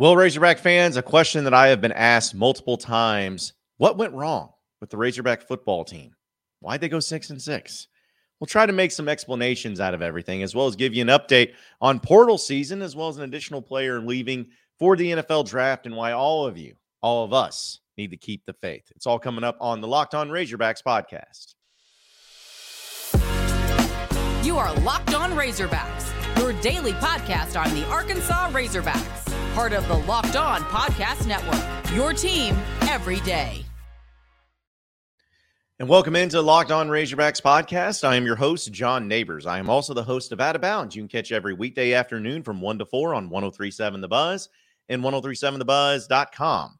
Well, Razorback fans, a question that I have been asked multiple times what went wrong with the Razorback football team? Why'd they go six and six? We'll try to make some explanations out of everything, as well as give you an update on portal season, as well as an additional player leaving for the NFL draft, and why all of you, all of us, need to keep the faith. It's all coming up on the Locked On Razorbacks podcast. You are Locked On Razorbacks, your daily podcast on the Arkansas Razorbacks part of the Locked On Podcast Network. Your team every day. And welcome into Locked On Razorbacks podcast. I am your host, John Neighbors. I am also the host of Out of Bounds. You can catch every weekday afternoon from 1 to 4 on 1037 The Buzz and 1037thebuzz.com.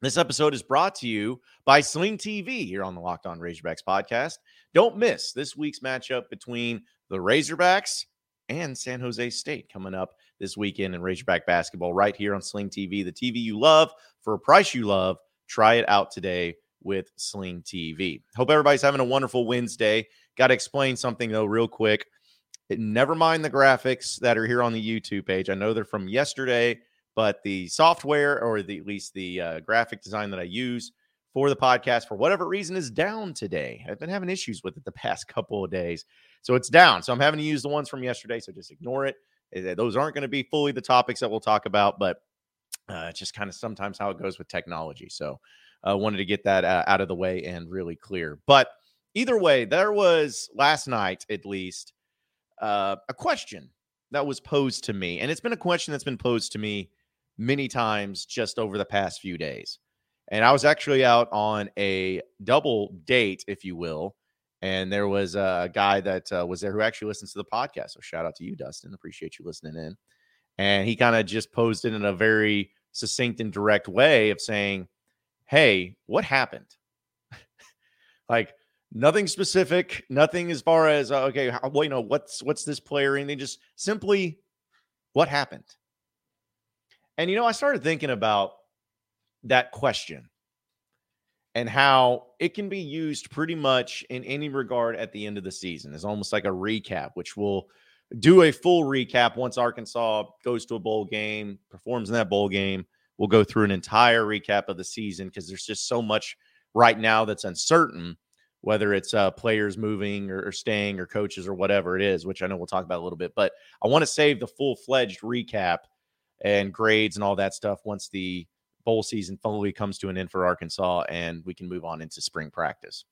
This episode is brought to you by Sling TV here on the Locked On Razorbacks podcast. Don't miss this week's matchup between the Razorbacks and San Jose State coming up this weekend in Razorback basketball right here on Sling TV, the TV you love for a price you love. Try it out today with Sling TV. Hope everybody's having a wonderful Wednesday. Got to explain something though, real quick. Never mind the graphics that are here on the YouTube page. I know they're from yesterday, but the software or the, at least the uh, graphic design that I use for the podcast, for whatever reason, is down today. I've been having issues with it the past couple of days. So it's down. So I'm having to use the ones from yesterday. So just ignore it. Those aren't going to be fully the topics that we'll talk about, but uh, just kind of sometimes how it goes with technology. So I uh, wanted to get that uh, out of the way and really clear. But either way, there was last night, at least, uh, a question that was posed to me. And it's been a question that's been posed to me many times just over the past few days. And I was actually out on a double date, if you will, and there was a guy that uh, was there who actually listens to the podcast. So shout out to you, Dustin. Appreciate you listening in. And he kind of just posed it in a very succinct and direct way of saying, Hey, what happened? like nothing specific, nothing as far as uh, okay, how, well, you know, what's what's this player? And they just simply what happened. And you know, I started thinking about that question and how it can be used pretty much in any regard at the end of the season. It's almost like a recap, which will do a full recap once Arkansas goes to a bowl game, performs in that bowl game. We'll go through an entire recap of the season because there's just so much right now that's uncertain, whether it's uh, players moving or, or staying or coaches or whatever it is, which I know we'll talk about a little bit. But I want to save the full fledged recap and grades and all that stuff once the bowl season fully comes to an end for Arkansas and we can move on into spring practice.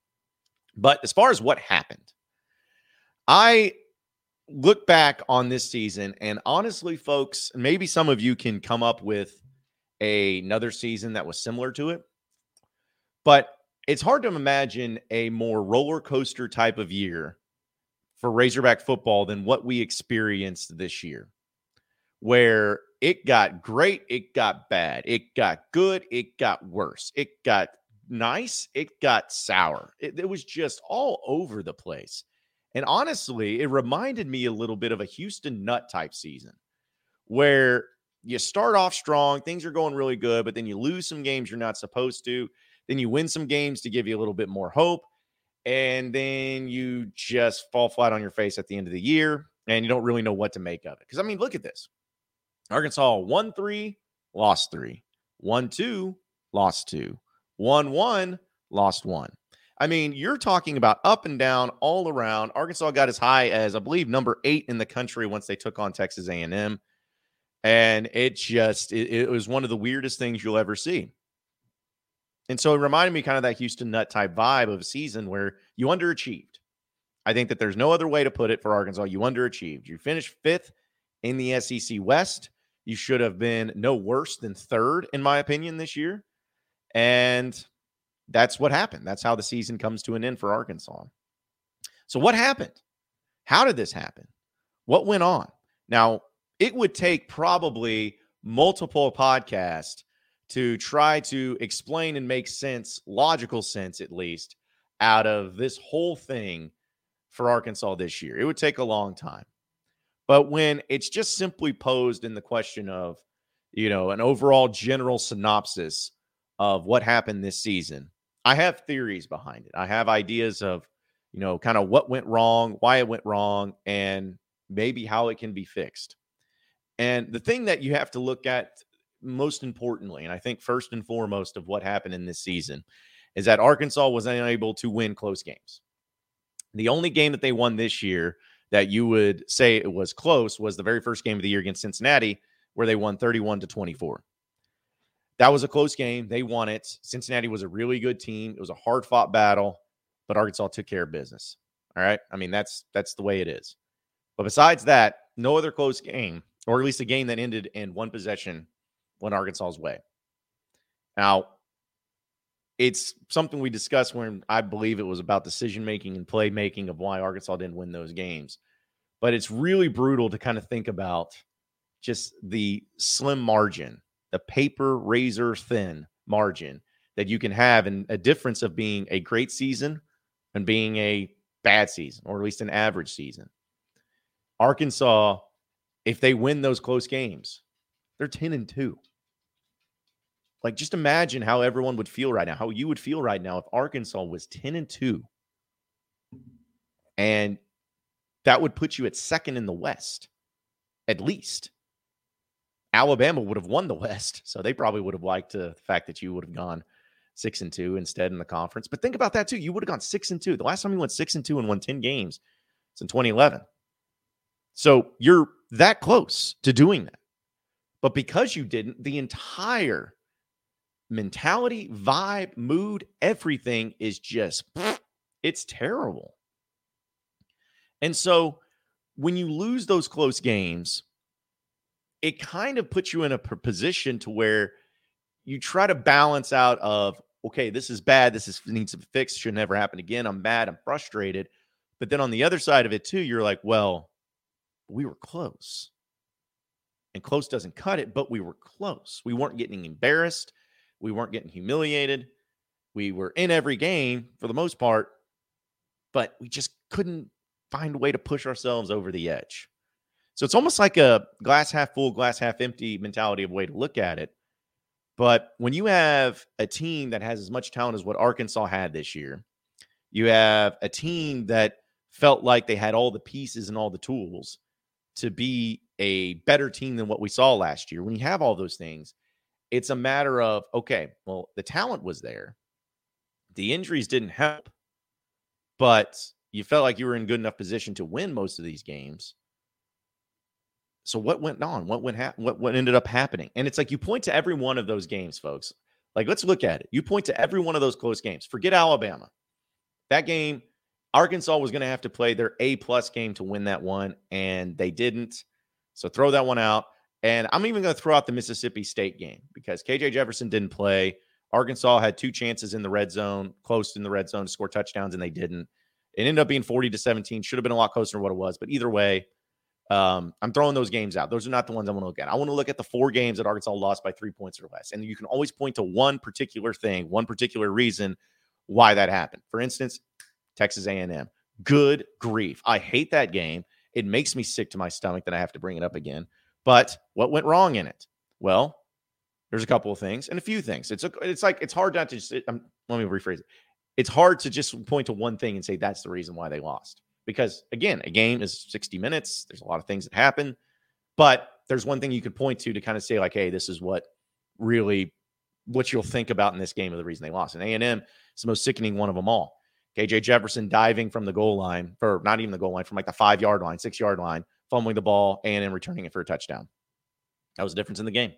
But as far as what happened, I look back on this season and honestly, folks, maybe some of you can come up with a, another season that was similar to it. But it's hard to imagine a more roller coaster type of year for Razorback football than what we experienced this year, where it got great, it got bad, it got good, it got worse, it got nice, it got sour. It, it, was just all over the place. And honestly, it reminded me a little bit of a Houston Nutt type season where you start off strong, things are going really good, but then you lose some games you're not supposed to. Then you win some games to give you a little bit more hope. And then you just fall flat on your face at the end of the year and you don't really know what to make of it. Because, I mean, look at this Arkansas won three, lost three, won two, lost two, won one, lost one. I mean, you're talking about up and down all around. Arkansas got as high as I believe number eight in the country once they took on Texas A&M, and it just it, it was one of the weirdest things you'll ever see. And so it reminded me kind of that Houston Nutt type vibe of a season where you underachieved. I think that there's no other way to put it for Arkansas. You underachieved. You finished fifth in the SEC West. You should have been no worse than third, in my opinion, this year. And that's what happened. That's how the season comes to an end for Arkansas. So, what happened? How did this happen? What went on? Now, it would take probably multiple podcasts to try to explain and make sense, logical sense at least, out of this whole thing for Arkansas this year. It would take a long time. But when it's just simply posed in the question of, you know, an overall general synopsis of what happened this season, I have theories behind it. I have ideas of, you know, kind of what went wrong, why it went wrong, and maybe how it can be fixed. And the thing that you have to look at most importantly, and I think first and foremost of what happened in this season is that Arkansas was unable to win close games. The only game that they won this year that you would say it was close was the very first game of the year against Cincinnati, where they won 31 to 24. That was a close game. They won it. Cincinnati was a really good team. It was a hard fought battle, but Arkansas took care of business. All right. I mean, that's that's the way it is. But besides that, no other close game, or at least a game that ended in one possession went Arkansas's way. Now, it's something we discussed when I believe it was about decision making and play making of why Arkansas didn't win those games. But it's really brutal to kind of think about just the slim margin, the paper razor thin margin that you can have and a difference of being a great season and being a bad season or at least an average season. Arkansas, if they win those close games, they're 10 and 2. Like, just imagine how everyone would feel right now, how you would feel right now if Arkansas was 10 and 2. And that would put you at second in the West, at least. Alabama would have won the West. So they probably would have liked uh, the fact that you would have gone six and two instead in the conference. But think about that too. You would have gone six and two. The last time you went six and two and won 10 games, it's in 2011. So you're that close to doing that. But because you didn't, the entire mentality, vibe, mood, everything is just, it's terrible. And so when you lose those close games, it kind of puts you in a position to where you try to balance out of, okay, this is bad. This is needs to be fixed. Should never happen again. I'm mad. I'm frustrated. But then on the other side of it too, you're like, well, we were close. And close doesn't cut it, but we were close. We weren't getting embarrassed. We weren't getting humiliated. We were in every game for the most part, but we just couldn't find a way to push ourselves over the edge. So it's almost like a glass half full, glass half empty mentality of way to look at it. But when you have a team that has as much talent as what Arkansas had this year, you have a team that felt like they had all the pieces and all the tools to be a better team than what we saw last year. When you have all those things, it's a matter of okay, well, the talent was there, the injuries didn't help, but you felt like you were in good enough position to win most of these games. So what went on? What went ha- what what ended up happening? And it's like you point to every one of those games, folks. Like let's look at it. You point to every one of those close games. Forget Alabama. That game, Arkansas was going to have to play their A plus game to win that one, and they didn't. So throw that one out. And I'm even going to throw out the Mississippi State game because KJ Jefferson didn't play. Arkansas had two chances in the red zone, close in the red zone to score touchdowns, and they didn't. It ended up being 40 to 17. Should have been a lot closer than what it was. But either way, um, I'm throwing those games out. Those are not the ones I want to look at. I want to look at the four games that Arkansas lost by three points or less. And you can always point to one particular thing, one particular reason why that happened. For instance, Texas A&M. Good grief. I hate that game. It makes me sick to my stomach that I have to bring it up again. But what went wrong in it? Well, there's a couple of things and a few things. It's a, it's like it's hard not to just. Um, let me rephrase it. It's hard to just point to one thing and say that's the reason why they lost. Because again, a game is 60 minutes. There's a lot of things that happen, but there's one thing you could point to to kind of say like, hey, this is what really what you'll think about in this game of the reason they lost. And A&M is the most sickening one of them all. KJ Jefferson diving from the goal line, for not even the goal line, from like the five yard line, six yard line, fumbling the ball, and then returning it for a touchdown. That was the difference in the game.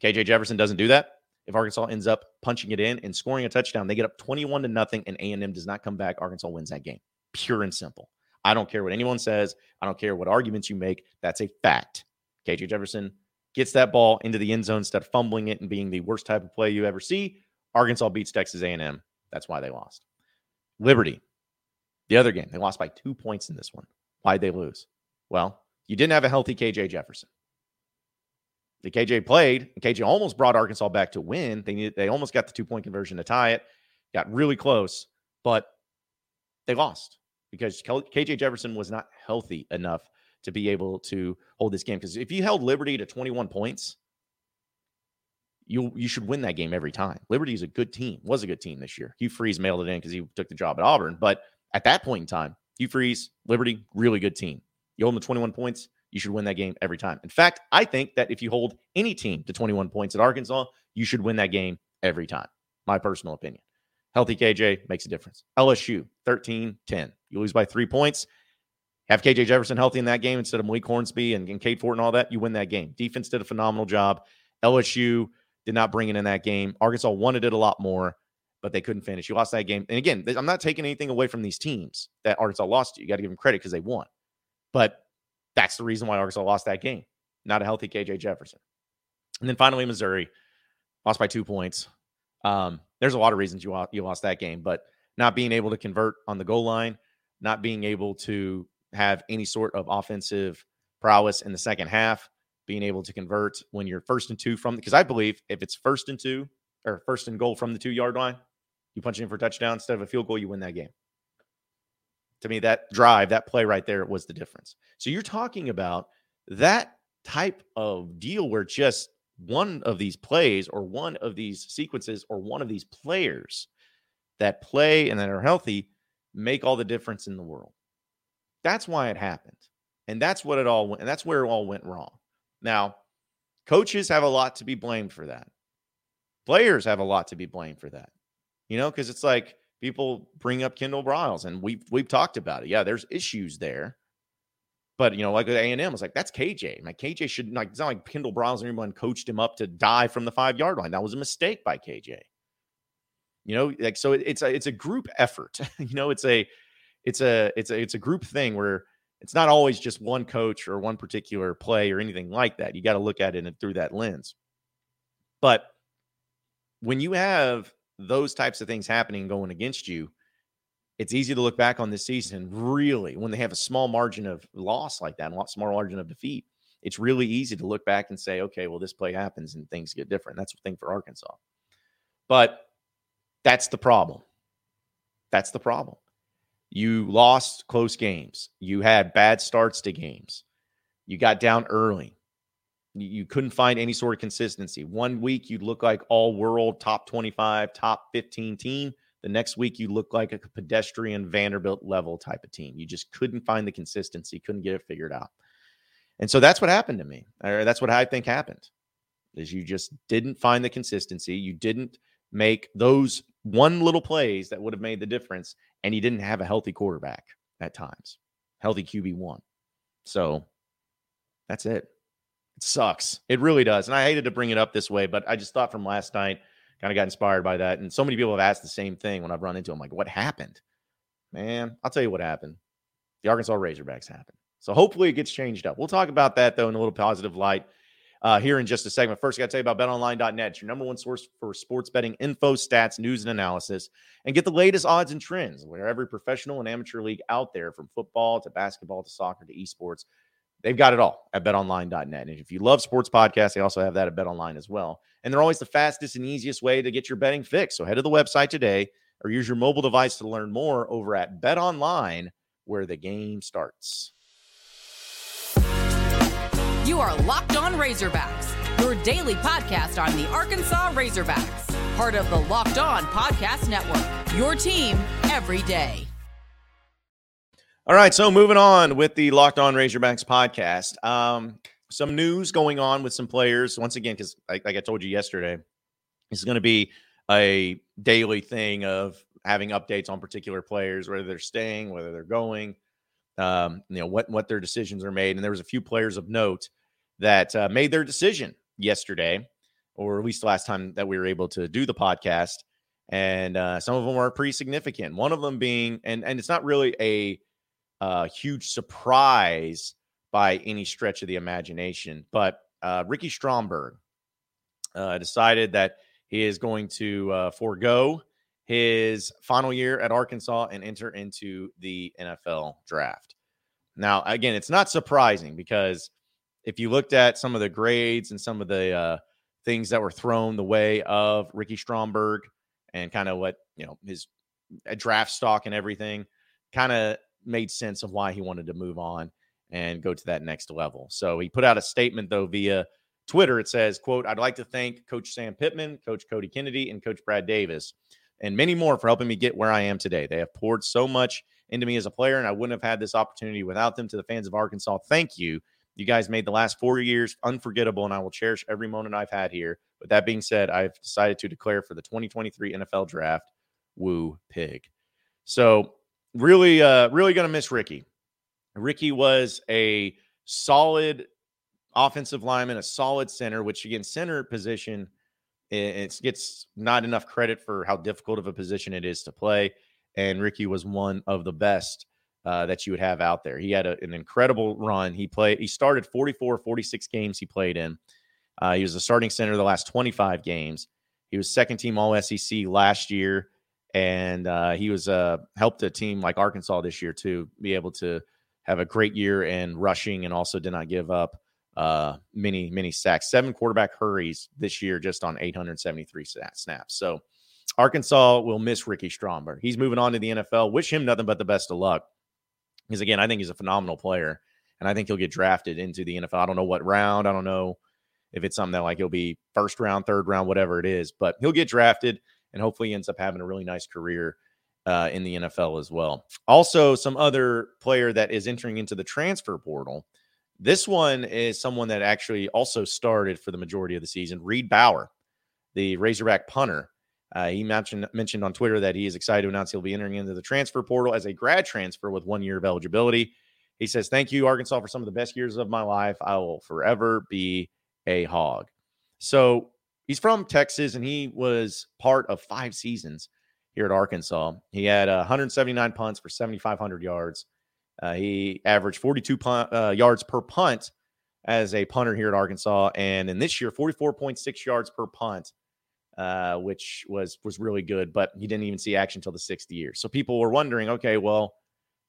If KJ Jefferson doesn't do that, if Arkansas ends up punching it in and scoring a touchdown, they get up 21 to nothing, and A&M does not come back. Arkansas wins that game. Pure and simple. I don't care what anyone says. I don't care what arguments you make. That's a fact. KJ Jefferson gets that ball into the end zone instead of fumbling it and being the worst type of play you ever see. Arkansas beats Texas A&M. That's why they lost. Liberty, the other game, they lost by two points in this one. Why'd they lose? Well, you didn't have a healthy KJ Jefferson. The KJ played, and KJ almost brought Arkansas back to win. They needed, they almost got the two point conversion to tie it, got really close, but they lost because KJ Jefferson was not healthy enough to be able to hold this game. Because if you held Liberty to 21 points, you you should win that game every time. Liberty is a good team, was a good team this year. Hugh Freeze mailed it in because he took the job at Auburn. But at that point in time, Hugh Freeze, Liberty, really good team. You hold them to 21 points, you should win that game every time. In fact, I think that if you hold any team to 21 points at Arkansas, you should win that game every time. My personal opinion. Healthy KJ makes a difference. LSU 13 10. You lose by three points. Have KJ Jefferson healthy in that game instead of Malik Hornsby and, and Cade Fort and all that. You win that game. Defense did a phenomenal job. LSU did not bring it in that game. Arkansas wanted it a lot more, but they couldn't finish. You lost that game. And again, I'm not taking anything away from these teams that Arkansas lost to. You got to give them credit because they won. But that's the reason why Arkansas lost that game. Not a healthy KJ Jefferson. And then finally, Missouri lost by two points. Um, there's a lot of reasons you you lost that game, but not being able to convert on the goal line, not being able to have any sort of offensive prowess in the second half, being able to convert when you're first and two from because I believe if it's first and two or first and goal from the two yard line, you punch in for a touchdown instead of a field goal, you win that game. To me, that drive, that play right there was the difference. So you're talking about that type of deal where just one of these plays or one of these sequences or one of these players that play and that are healthy make all the difference in the world. That's why it happened. And that's what it all went, and that's where it all went wrong. Now, coaches have a lot to be blamed for that. Players have a lot to be blamed for that. You know, because it's like people bring up Kendall Briles, and we've we've talked about it. Yeah, there's issues there. But you know, like A and M, it's like that's KJ. Like KJ should like it's not like Kendall Briles or anyone coached him up to die from the five yard line. That was a mistake by KJ. You know, like so it's a it's a group effort. you know, it's a it's a it's a it's a group thing where it's not always just one coach or one particular play or anything like that. You got to look at it through that lens. But when you have those types of things happening going against you, it's easy to look back on this season really when they have a small margin of loss like that, a small margin of defeat. It's really easy to look back and say, okay, well, this play happens and things get different. That's the thing for Arkansas. But that's the problem. That's the problem. You lost close games. You had bad starts to games. You got down early. You couldn't find any sort of consistency. One week you'd look like all world top 25, top 15 team. The next week you look like a pedestrian Vanderbilt level type of team. You just couldn't find the consistency, couldn't get it figured out. And so that's what happened to me. Or that's what I think happened. Is you just didn't find the consistency. You didn't make those one little plays that would have made the difference and you didn't have a healthy quarterback at times, healthy QB1. So that's it. It sucks. It really does. And I hated to bring it up this way, but I just thought from last night, kind of got inspired by that. And so many people have asked the same thing when I've run into them like, what happened? Man, I'll tell you what happened. The Arkansas Razorbacks happened. So hopefully it gets changed up. We'll talk about that, though, in a little positive light uh, here in just a segment. First, I got to tell you about betonline.net. It's your number one source for sports betting info, stats, news, and analysis. And get the latest odds and trends where every professional and amateur league out there, from football to basketball to soccer to esports, they've got it all at betonline.net. And if you love sports podcasts, they also have that at betonline as well. And they're always the fastest and easiest way to get your betting fix. So head to the website today or use your mobile device to learn more over at betonline, where the game starts. You are Locked On Razorbacks, your daily podcast on the Arkansas Razorbacks, part of the Locked On Podcast Network. Your team every day. All right, so moving on with the Locked On Razorbacks podcast. Um, some news going on with some players once again, because like, like I told you yesterday, this is going to be a daily thing of having updates on particular players, whether they're staying, whether they're going, um, you know what what their decisions are made. And there was a few players of note that uh, made their decision yesterday, or at least the last time that we were able to do the podcast. And uh, some of them are pretty significant. One of them being, and and it's not really a uh, huge surprise by any stretch of the imagination, but uh, Ricky Stromberg uh, decided that he is going to uh, forego his final year at Arkansas and enter into the NFL draft. Now, again, it's not surprising because if you looked at some of the grades and some of the uh, things that were thrown the way of Ricky Stromberg and kind of what, you know, his uh, draft stock and everything, kind of made sense of why he wanted to move on and go to that next level. So he put out a statement, though, via Twitter. It says, quote, I'd like to thank Coach Sam Pittman, Coach Cody Kennedy, and Coach Brad Davis and many more for helping me get where I am today. They have poured so much into me as a player, and I wouldn't have had this opportunity without them. To the fans of Arkansas, thank you. You guys made the last four years unforgettable, and I will cherish every moment I've had here. With that being said, I've decided to declare for the 2023 NFL Draft, Woo Pig. So really, uh, really going to miss Ricky. Ricky was a solid offensive lineman, a solid center, which again, center position, it gets not enough credit for how difficult of a position it is to play. And Ricky was one of the best uh, that you would have out there. He had a, an incredible run. He played, he started 44, 46 games he played in. Uh, he was the starting center the last 25 games. He was second team All SEC last year, and uh, he was uh, helped a team like Arkansas this year to be able to have a great year in rushing and also did not give up uh, many, many sacks. Seven quarterback hurries this year just on 873 snaps. So Arkansas will miss Ricky Stromberg. He's moving on to the NFL. Wish him nothing but the best of luck. Because again, I think he's a phenomenal player, and I think he'll get drafted into the NFL. I don't know what round. I don't know if it's something that like he'll be first round, third round, whatever it is, but he'll get drafted, and hopefully ends up having a really nice career uh, in the NFL as well. Also, some other player that is entering into the transfer portal. This one is someone that actually also started for the majority of the season. Reid Bauer, the Razorback punter. Uh, he mentioned mentioned on Twitter that he is excited to announce he'll be entering into the transfer portal as a grad transfer with one year of eligibility. He says, "Thank you, Arkansas, for some of the best years of my life. I will forever be a hog." So he's from Texas, and he was part of five seasons here at Arkansas. He had uh, 179 punts for 7,500 yards. Uh, he averaged 42 punt, uh, yards per punt as a punter here at Arkansas, and in this year, 44.6 yards per punt, uh, which was was really good. But he didn't even see action until the sixth year. So people were wondering, okay, well,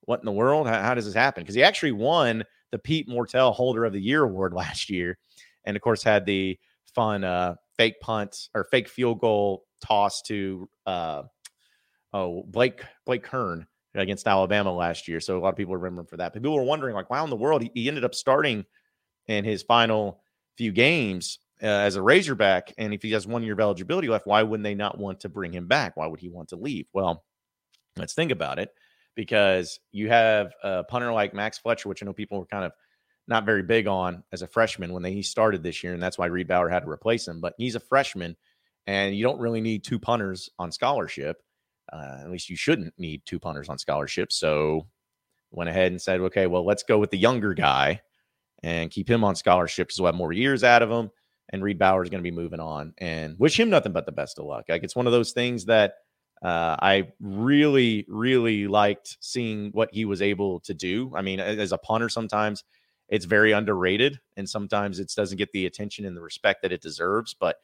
what in the world? How, how does this happen? Because he actually won the Pete Mortell Holder of the Year award last year, and of course had the fun uh, fake punt or fake field goal toss to uh, oh Blake Blake Kern against Alabama last year. So a lot of people remember him for that. But people were wondering, like, wow, in the world, he, he ended up starting in his final few games uh, as a Razorback. And if he has one year of eligibility left, why wouldn't they not want to bring him back? Why would he want to leave? Well, let's think about it. Because you have a punter like Max Fletcher, which I know people were kind of not very big on as a freshman when they, he started this year, and that's why Reid Bauer had to replace him. But he's a freshman, and you don't really need two punters on scholarship. Uh, at least you shouldn't need two punters on scholarship. So went ahead and said, okay, well, let's go with the younger guy and keep him on scholarship because we'll have more years out of him. And Reid Bauer is going to be moving on and wish him nothing but the best of luck. Like it's one of those things that uh, I really, really liked seeing what he was able to do. I mean, as a punter, sometimes it's very underrated and sometimes it doesn't get the attention and the respect that it deserves. But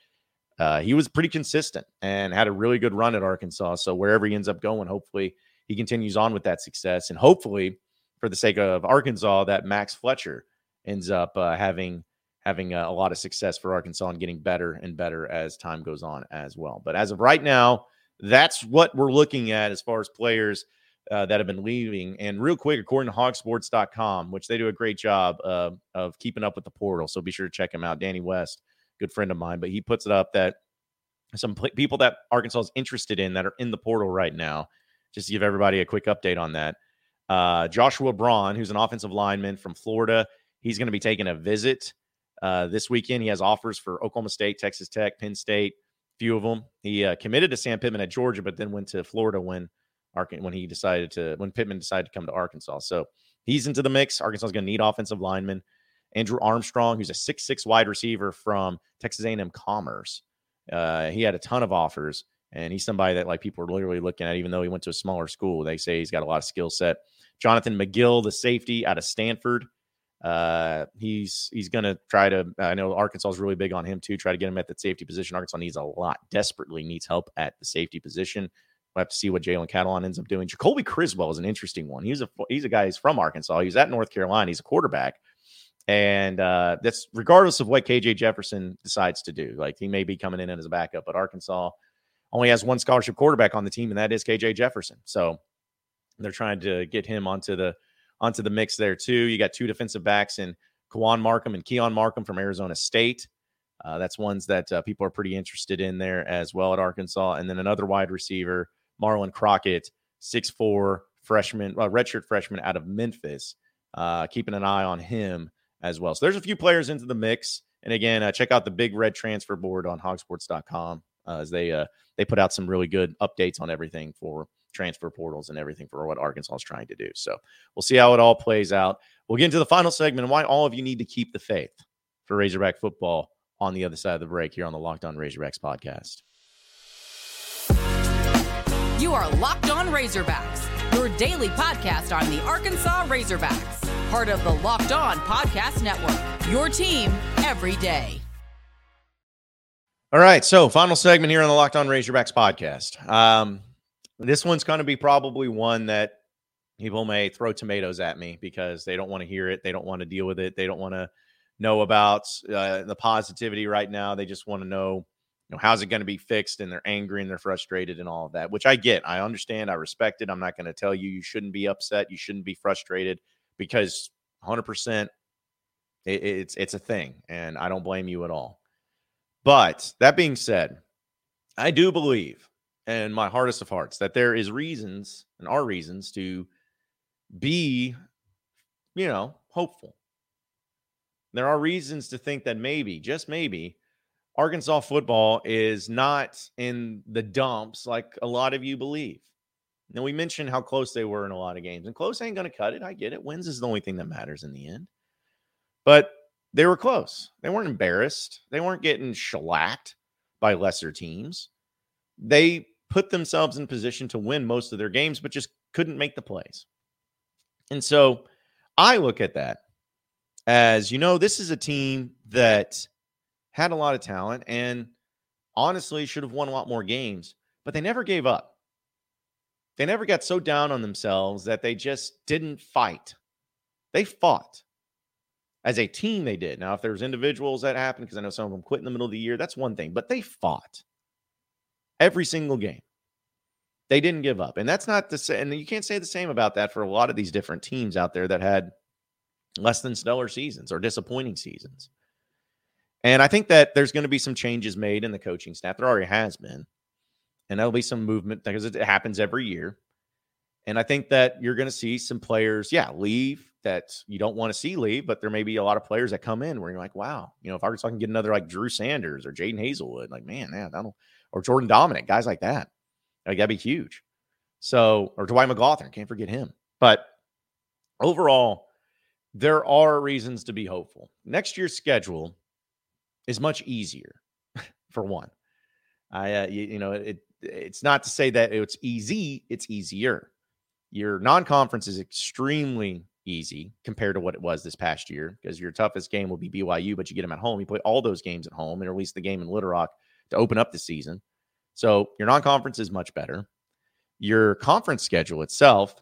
uh, he was pretty consistent and had a really good run at Arkansas. So wherever he ends up going, hopefully he continues on with that success, and hopefully, for the sake of Arkansas, that Max Fletcher ends up uh, having having a, a lot of success for Arkansas and getting better and better as time goes on as well. But as of right now, that's what we're looking at as far as players. Uh, that have been leaving. And real quick, according to hawgsports.com, which they do a great job uh, of keeping up with the portal. So be sure to check them out. Danny West good friend of mine, but he puts it up that some pl- people that Arkansas is interested in that are in the portal right now. Just to give everybody a quick update on that. Uh, Joshua Braun, who's an offensive lineman from Florida, he's going to be taking a visit uh, this weekend. He has offers for Oklahoma State, Texas Tech, Penn State, a few of them. He uh, committed to Sam Pittman at Georgia, but then went to Florida when when he decided to when Pittman decided to come to Arkansas. So he's into the mix. Arkansas is going to need offensive linemen. Andrew Armstrong, who's a six-six wide receiver from Texas A&M Commerce. Uh, he had a ton of offers, and he's somebody that like people are literally looking at, even though he went to a smaller school. They say he's got a lot of skill set. Jonathan McGill, the safety out of Stanford. Uh, he's he's going to try to. I know Arkansas is really big on him too. Try to get him at that safety position. Arkansas needs a lot, desperately needs help at the safety position. We'll have to see what Jalen Catalon ends up doing. Jacoby Criswell is an interesting one. He's a he's a guy. who's from Arkansas. He's at North Carolina. He's a quarterback. And uh, that's regardless of what KJ Jefferson decides to do. Like he may be coming in as a backup, but Arkansas only has one scholarship quarterback on the team, and that is KJ Jefferson. So they're trying to get him onto the onto the mix there too. You got two defensive backs in Kawan Markham and Keon Markham from Arizona State. Uh, that's ones that uh, people are pretty interested in there as well at Arkansas. And then another wide receiver, Marlon Crockett, six four freshman, uh, redshirt freshman out of Memphis. Uh, keeping an eye on him as well. So there's a few players into the mix. And again, uh, check out the big red transfer board on hawgsports.com uh, as they uh, they put out some really good updates on everything for transfer portals and everything for what Arkansas is trying to do. So we'll see how it all plays out. We'll get into the final segment and why all of you need to keep the faith for Razorback football on the other side of the break here on the Locked On Razorbacks podcast. You are Locked On Razorbacks, your daily podcast on the Arkansas Razorbacks, part of the Locked On Podcast Network. Your team every day. All right, so final segment here on the Locked On Razorbacks podcast. Um, this one's going to be probably one that people may throw tomatoes at me because they don't want to hear it, they don't want to deal with it, they don't want to know about uh, the positivity right now. They just want to know, you know, how's it going to be fixed, and they're angry and they're frustrated and all of that, which I get. I understand. I respect it. I'm not going to tell you you shouldn't be upset, you shouldn't be frustrated because 100 percent it's it's a thing, and I don't blame you at all. But that being said, I do believe in my hardest of hearts that there is reasons and are reasons to be, you know, hopeful there are reasons to think that maybe, just maybe, Arkansas football is not in the dumps like a lot of you believe. Now, we mentioned how close they were in a lot of games, and close ain't going to cut it. I get it. Wins is the only thing that matters in the end. But they were close. They weren't embarrassed. They weren't getting shellacked by lesser teams. They put themselves in position to win most of their games, but just couldn't make the plays. And so I look at that as you know, this is a team that had a lot of talent and honestly should have won a lot more games, but they never gave up. They never got so down on themselves that they just didn't fight. They fought. As a team, they did. Now, if there's individuals that happened, because I know some of them quit in the middle of the year, that's one thing, but they fought every single game. They didn't give up. And that's not the same. And you can't say the same about that for a lot of these different teams out there that had less than stellar seasons or disappointing seasons. And I think that there's going to be some changes made in the coaching staff. There already has been. And there'll be some movement because it happens every year. And I think that you're going to see some players, yeah, leave that you don't want to see leave, but there may be a lot of players that come in where you're like, wow, you know, if Arkansas can get another like Drew Sanders or Jadon Haselwood, like, man, yeah, that'll, or Jordan Domineck, guys like that, like that'd be huge. So, or Dwight McGlothern, can't forget him. But overall, there are reasons to be hopeful. Next year's schedule is much easier, for one. I, uh, you, you, know, it it's not to say that it's easy; it's easier. Your non-conference is extremely easy compared to what it was this past year because your toughest game will be BYU, but you get them at home. You play all those games at home, and at least the game in Little Rock to open up the season. So your non-conference is much better. Your conference schedule itself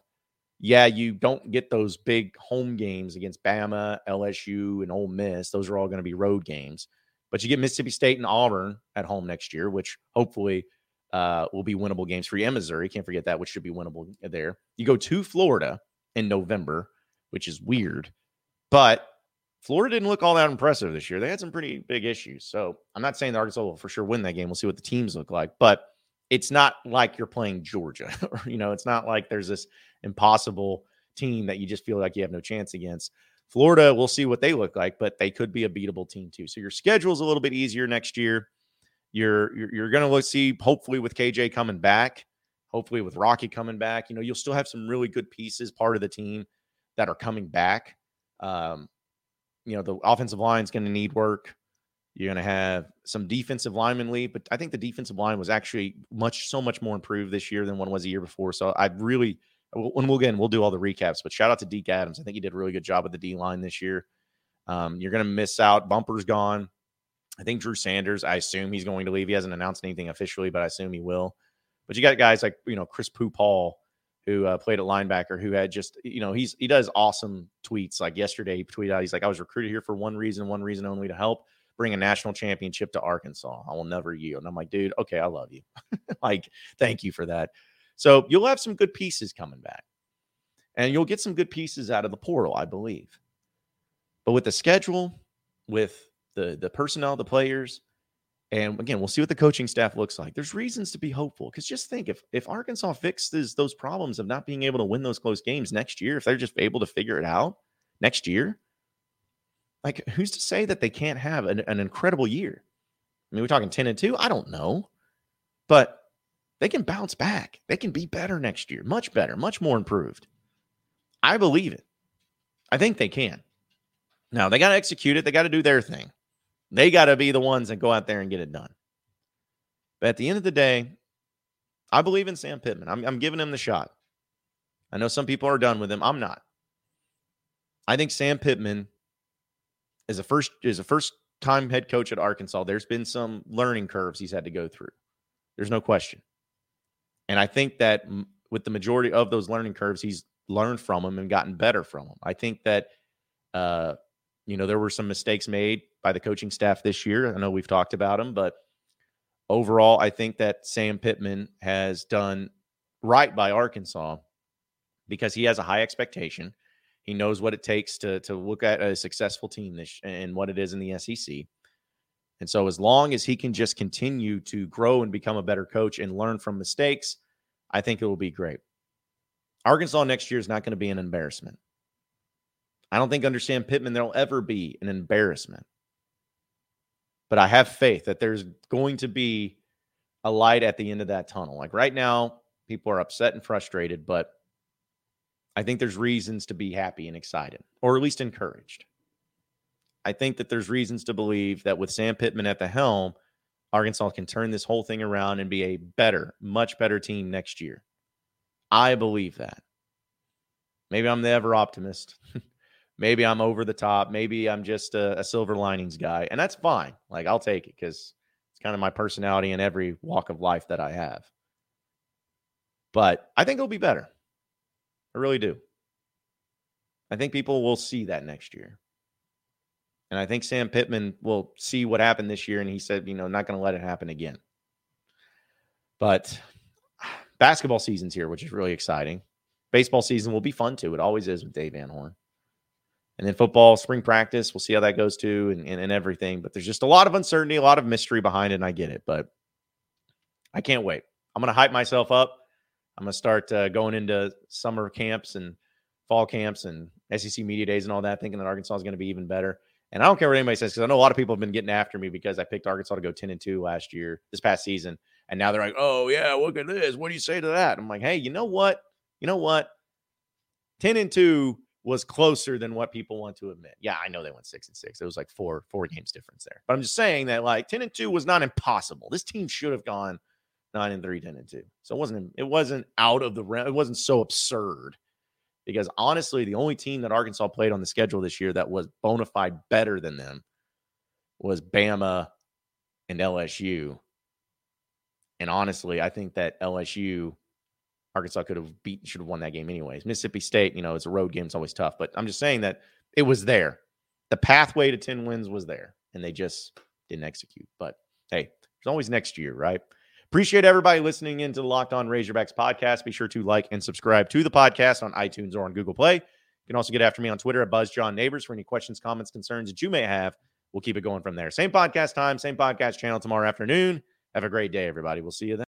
yeah, you don't get those big home games against Bama, LSU, and Ole Miss. Those are all going to be road games. But you get Mississippi State and Auburn at home next year, which hopefully uh, will be winnable games for you. And Missouri, can't forget that, which should be winnable there. You go to Florida in November, which is weird. But Florida didn't look all that impressive this year. They had some pretty big issues. So I'm not saying the Arkansas will for sure win that game. We'll see what the teams look like. But it's not like you're playing Georgia. you know, it's not like there's this impossible team that you just feel like you have no chance against. Florida, we'll see what they look like, but they could be a beatable team too. So your schedule is a little bit easier next year. You're you're, you're going to see hopefully with KJ coming back, hopefully with Rocket coming back. You know, you'll still have some really good pieces, part of the team that are coming back. Um, you know, the offensive line is going to need work. You're going to have some defensive lineman leave, but I think the defensive line was actually much, so much more improved this year than one was a year before. So I really, when we'll again, we'll do all the recaps, but shout out to Deke Adams. I think he did a really good job with the D line this year. Um, you're going to miss out. Bumper's gone. I think Drew Sanders, I assume he's going to leave. He hasn't announced anything officially, but I assume he will. But you got guys like, you know, Chris Pooh Paul, who uh, played at linebacker, who had just, you know, he's he does awesome tweets. Like yesterday, he tweeted out, he's like, I was recruited here for one reason, one reason only to help bring a national championship to Arkansas. I will never yield. And I'm like, dude, okay, I love you. like, thank you for that. So you'll have some good pieces coming back. And you'll get some good pieces out of the portal, I believe. But with the schedule, with the the personnel, the players, and again, we'll see what the coaching staff looks like. There's reasons to be hopeful because just think if if Arkansas fixes those problems of not being able to win those close games next year, if they're just able to figure it out next year, like who's to say that they can't have an, an incredible year? I mean, we're talking 10 and 2. I don't know. But they can bounce back. They can be better next year, much better, much more improved. I believe it. I think they can. Now, they got to execute it. They got to do their thing. They got to be the ones that go out there and get it done. But at the end of the day, I believe in Sam Pittman. I'm, I'm giving him the shot. I know some people are done with him. I'm not. I think Sam Pittman is a first is a first time head coach at Arkansas. There's been some learning curves he's had to go through. There's no question. And I think that with the majority of those learning curves, he's learned from them and gotten better from them. I think that uh, you know there were some mistakes made by the coaching staff this year. I know we've talked about them, but overall, I think that Sam Pittman has done right by Arkansas because he has a high expectation. He knows what it takes to to look at a successful team this and what it is in the SEC. And so as long as he can just continue to grow and become a better coach and learn from mistakes, I think it will be great. Arkansas next year is not going to be an embarrassment. I don't think under Sam Pittman there'll ever be an embarrassment. But I have faith that there's going to be a light at the end of that tunnel. Like right now, people are upset and frustrated, but I think there's reasons to be happy and excited, or at least encouraged. I think that there's reasons to believe that with Sam Pittman at the helm, Arkansas can turn this whole thing around and be a better, much better team next year. I believe that. Maybe I'm the ever optimist. Maybe I'm over the top. Maybe I'm just a, a silver linings guy. And that's fine. Like, I'll take it because it's kind of my personality in every walk of life that I have. But I think it'll be better. I really do. I think people will see that next year. And I think Sam Pittman will see what happened this year. And he said, you know, not going to let it happen again. But basketball season's here, which is really exciting. Baseball season will be fun too. It always is with Dave Van Horn. And then football, spring practice, we'll see how that goes too and, and, and everything. But there's just a lot of uncertainty, a lot of mystery behind it. And I get it. But I can't wait. I'm going to hype myself up. I'm going to start uh, going into summer camps and fall camps and SEC media days and all that, thinking that Arkansas is going to be even better. And I don't care what anybody says because I know a lot of people have been getting after me because I picked Arkansas to go 10 and 2 last year, this past season. And now they're like, oh, yeah, look at this. What do you say to that? I'm like, hey, you know what? You know what? 10 and 2 was closer than what people want to admit. Yeah, I know they went 6 and 6. It was like four four games difference there. But I'm just saying that like 10 and 2 was not impossible. This team should have gone 9 and 3, 10 and 2. So it wasn't it wasn't out of the realm. It wasn't so absurd because honestly, the only team that Arkansas played on the schedule this year that was bona fide better than them was Bama and LSU. And honestly, I think that LSU, Arkansas could have beat, should have won that game anyways. Mississippi State, you know, it's a road game, it's always tough. But I'm just saying that it was there. The pathway to 10 wins was there, and they just didn't execute. But hey, there's always next year, right? Appreciate everybody listening into the Locked On Razorbacks podcast. Be sure to like and subscribe to the podcast on iTunes or on Google Play. You can also get after me on Twitter at BuzzJohnNeighbors for any questions, comments, concerns that you may have. We'll keep it going from there. Same podcast time, same podcast channel tomorrow afternoon. Have a great day, everybody. We'll see you then.